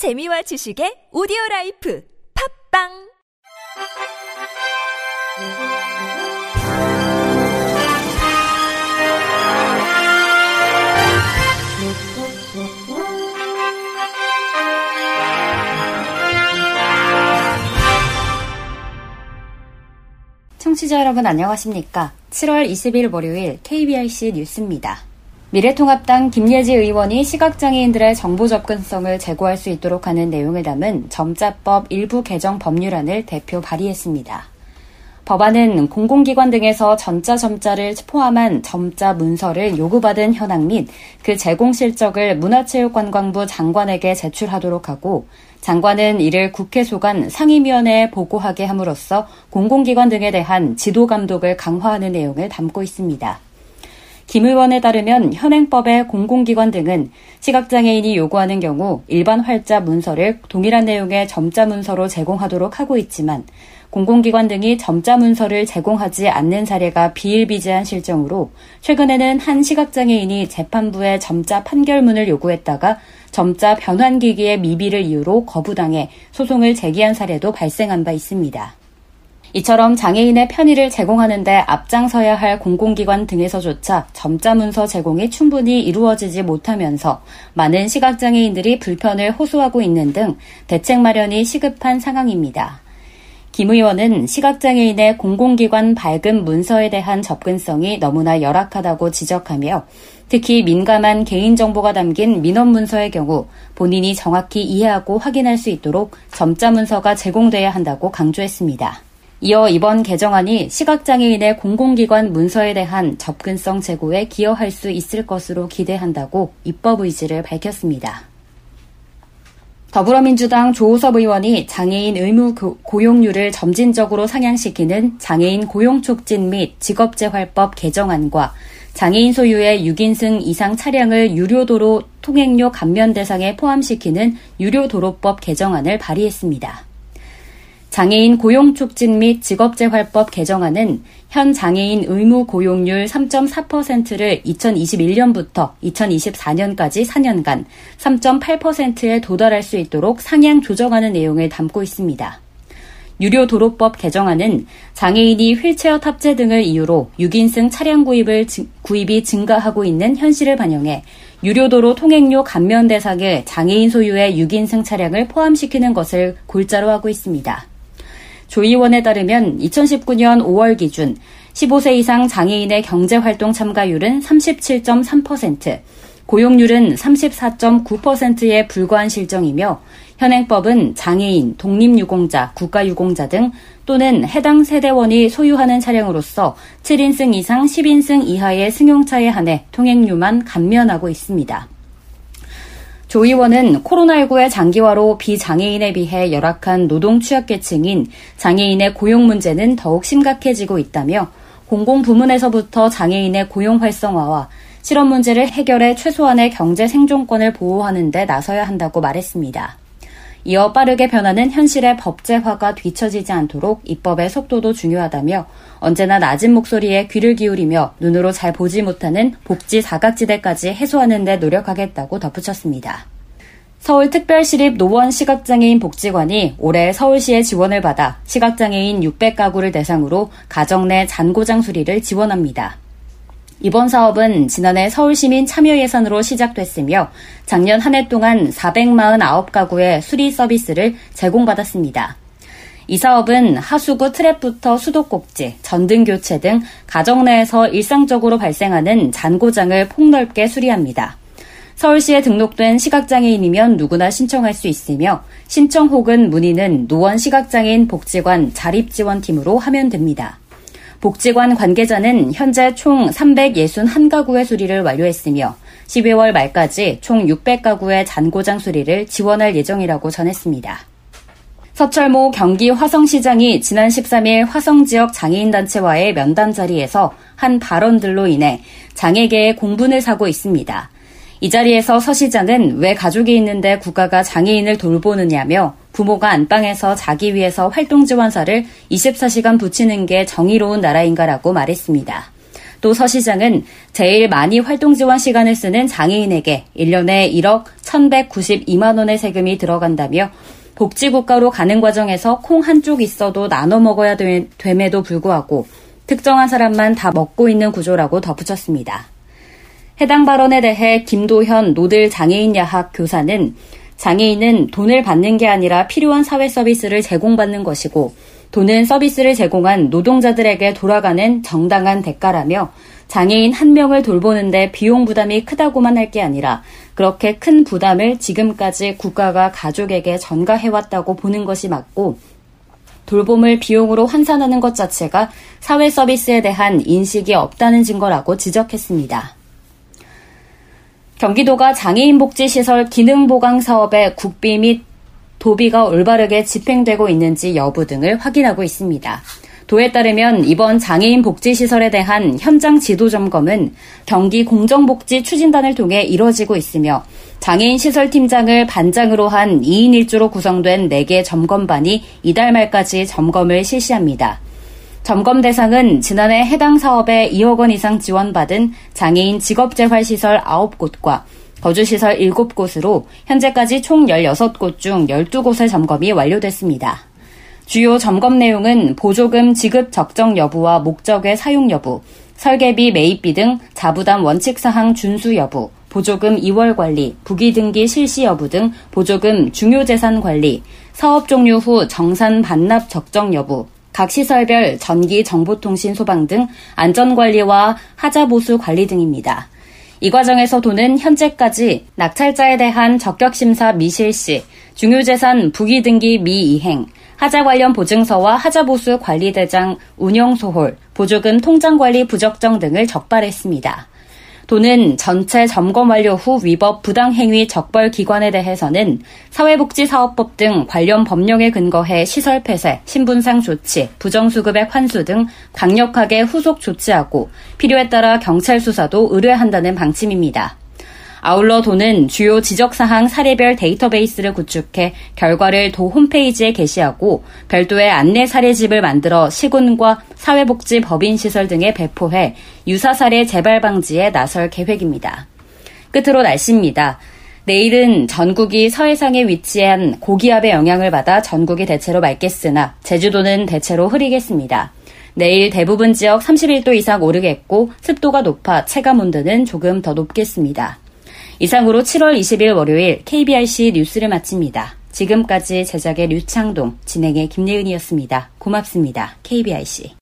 재미와 지식의 오디오 라이프 팝빵 청취자 여러분 안녕하십니까? 7월 20일 월요일 KBRC 뉴스입니다. 미래통합당 김예지 의원이 시각장애인들의 정보 접근성을 제고할 수 있도록 하는 내용을 담은 점자법 일부 개정 법률안을 대표 발의했습니다. 법안은 공공기관 등에서 전자 점자를 포함한 점자 문서를 요구받은 현황 및 그 제공 실적을 문화체육관광부 장관에게 제출하도록 하고 장관은 이를 국회 소관 상임위원회에 보고하게 함으로써 공공기관 등에 대한 지도 감독을 강화하는 내용을 담고 있습니다. 김 의원에 따르면 현행법의 공공기관 등은 시각장애인이 요구하는 경우 일반 활자 문서를 동일한 내용의 점자 문서로 제공하도록 하고 있지만 공공기관 등이 점자 문서를 제공하지 않는 사례가 비일비재한 실정으로 최근에는 한 시각장애인이 재판부에 점자 판결문을 요구했다가 점자 변환기기의 미비를 이유로 거부당해 소송을 제기한 사례도 발생한 바 있습니다. 이처럼 장애인의 편의를 제공하는 데 앞장서야 할 공공기관 등에서조차 점자 문서 제공이 충분히 이루어지지 못하면서 많은 시각장애인들이 불편을 호소하고 있는 등 대책 마련이 시급한 상황입니다. 김 의원은 시각장애인의 공공기관 발급 문서에 대한 접근성이 너무나 열악하다고 지적하며 특히 민감한 개인정보가 담긴 민원 문서의 경우 본인이 정확히 이해하고 확인할 수 있도록 점자 문서가 제공돼야 한다고 강조했습니다. 이어 이번 개정안이 시각장애인의 공공기관 문서에 대한 접근성 제고에 기여할 수 있을 것으로 기대한다고 입법 의지를 밝혔습니다. 더불어민주당 조호섭 의원이 장애인 의무 고용률을 점진적으로 상향시키는 장애인 고용촉진 및 직업재활법 개정안과 장애인 소유의 6인승 이상 차량을 유료도로 통행료 감면 대상에 포함시키는 유료도로법 개정안을 발의했습니다. 장애인 고용 촉진 및 직업재활법 개정안은 현 장애인 의무 고용률 3.4%를 2021년부터 2024년까지 4년간 3.8%에 도달할 수 있도록 상향 조정하는 내용을 담고 있습니다. 유료 도로법 개정안은 장애인이 휠체어 탑재 등을 이유로 6인승 차량 구입을 구입이 증가하고 있는 현실을 반영해 유료도로 통행료 감면 대상에 장애인 소유의 6인승 차량을 포함시키는 것을 골자로 하고 있습니다. 조 의원에 따르면 2019년 5월 기준 15세 이상 장애인의 경제활동 참가율은 37.3%, 고용률은 34.9%에 불과한 실정이며 현행법은 장애인, 독립유공자, 국가유공자 등 또는 해당 세대원이 소유하는 차량으로서 7인승 이상 10인승 이하의 승용차에 한해 통행료만 감면하고 있습니다. 조 의원은 코로나19의 장기화로 비장애인에 비해 열악한 노동 취약계층인 장애인의 고용 문제는 더욱 심각해지고 있다며 공공 부문에서부터 장애인의 고용 활성화와 실업 문제를 해결해 최소한의 경제 생존권을 보호하는 데 나서야 한다고 말했습니다. 이어 빠르게 변하는 현실의 법제화가 뒤처지지 않도록 입법의 속도도 중요하다며 언제나 낮은 목소리에 귀를 기울이며 눈으로 잘 보지 못하는 복지 사각지대까지 해소하는 데 노력하겠다고 덧붙였습니다. 서울특별시립 노원 시각장애인 복지관이 올해 서울시의 지원을 받아 시각장애인 600가구를 대상으로 가정 내 잔고장 수리를 지원합니다. 이번 사업은 지난해 서울시민 참여 예산으로 시작됐으며 작년 한 해 동안 449가구의 수리 서비스를 제공받았습니다. 이 사업은 하수구 트랩부터 수도꼭지, 전등 교체 등 가정 내에서 일상적으로 발생하는 잔고장을 폭넓게 수리합니다. 서울시에 등록된 시각장애인이면 누구나 신청할 수 있으며 신청 혹은 문의는 노원 시각장애인 복지관 자립지원팀으로 하면 됩니다. 복지관 관계자는 현재 총 361가구의 수리를 완료했으며 12월 말까지 총 600가구의 잔고장 수리를 지원할 예정이라고 전했습니다. 서철모 경기 화성시장이 지난 13일 화성 지역 장애인단체와의 면담 자리에서 한 발언들로 인해 장애계의 공분을 사고 있습니다. 이 자리에서 서 시장은 왜 가족이 있는데 국가가 장애인을 돌보느냐며 부모가 안방에서 자기 위해서 활동 지원사를 24시간 붙이는 게 정의로운 나라인가라고 말했습니다. 또 서 시장은 제일 많이 활동 지원 시간을 쓰는 장애인에게 1년에 1억 1,192만 원의 세금이 들어간다며 복지국가로 가는 과정에서 콩 한쪽 있어도 나눠 먹어야 됨에도 불구하고 특정한 사람만 다 먹고 있는 구조라고 덧붙였습니다. 해당 발언에 대해 김도현 노들 장애인 야학 교사는 장애인은 돈을 받는 게 아니라 필요한 사회 서비스를 제공받는 것이고 돈은 서비스를 제공한 노동자들에게 돌아가는 정당한 대가라며 장애인 한 명을 돌보는데 비용 부담이 크다고만 할 게 아니라 그렇게 큰 부담을 지금까지 국가가 가족에게 전가해왔다고 보는 것이 맞고 돌봄을 비용으로 환산하는 것 자체가 사회 서비스에 대한 인식이 없다는 증거라고 지적했습니다. 경기도가 장애인 복지 시설 기능 보강 사업의 국비 및 도비가 올바르게 집행되고 있는지 여부 등을 확인하고 있습니다. 도에 따르면 이번 장애인 복지시설에 대한 현장 지도 점검은 경기 공정복지 추진단을 통해 이뤄지고 있으며 장애인 시설 팀장을 반장으로 한 2인 1조로 구성된 4개 점검반이 이달 말까지 점검을 실시합니다. 점검 대상은 지난해 해당 사업에 2억 원 이상 지원받은 장애인 직업재활시설 9곳과 거주시설 7곳으로 현재까지 총 16곳 중 12곳의 점검이 완료됐습니다. 주요 점검 내용은 보조금 지급 적정 여부와 목적의 사용 여부, 설계비 매입비 등 자부담 원칙 사항 준수 여부, 보조금 2월 관리, 부기 등기 실시 여부 등 보조금 중요 재산 관리, 사업 종료 후 정산 반납 적정 여부, 각 시설별 전기 정보통신 소방 등 안전관리와 하자보수 관리 등입니다. 이 과정에서 도는 현재까지 낙찰자에 대한 적격심사 미실시, 중요재산 부기등기 미이행, 하자 관련 보증서와 하자보수 관리대장 운영소홀, 보조금 통장관리 부적정 등을 적발했습니다. 도는 전체 점검 완료 후 위법 부당행위 적벌 기관에 대해서는 사회복지사업법 등 관련 법령에 근거해 시설 폐쇄, 신분상 조치, 부정수급액 환수 등 강력하게 후속 조치하고 필요에 따라 경찰 수사도 의뢰한다는 방침입니다. 아울러 도는 주요 지적사항 사례별 데이터베이스를 구축해 결과를 도 홈페이지에 게시하고 별도의 안내 사례집을 만들어 시군과 사회복지 법인시설 등에 배포해 유사 사례 재발 방지에 나설 계획입니다. 끝으로 날씨입니다. 내일은 전국이 서해상에 위치한 고기압의 영향을 받아 전국이 대체로 맑겠으나 제주도는 대체로 흐리겠습니다. 내일 대부분 지역 31도 이상 오르겠고 습도가 높아 체감 온도는 조금 더 높겠습니다. 이상으로 7월 20일 월요일 KBRC 뉴스를 마칩니다. 지금까지 제작의 류창동, 진행의 김예은이었습니다. 고맙습니다. KBRC.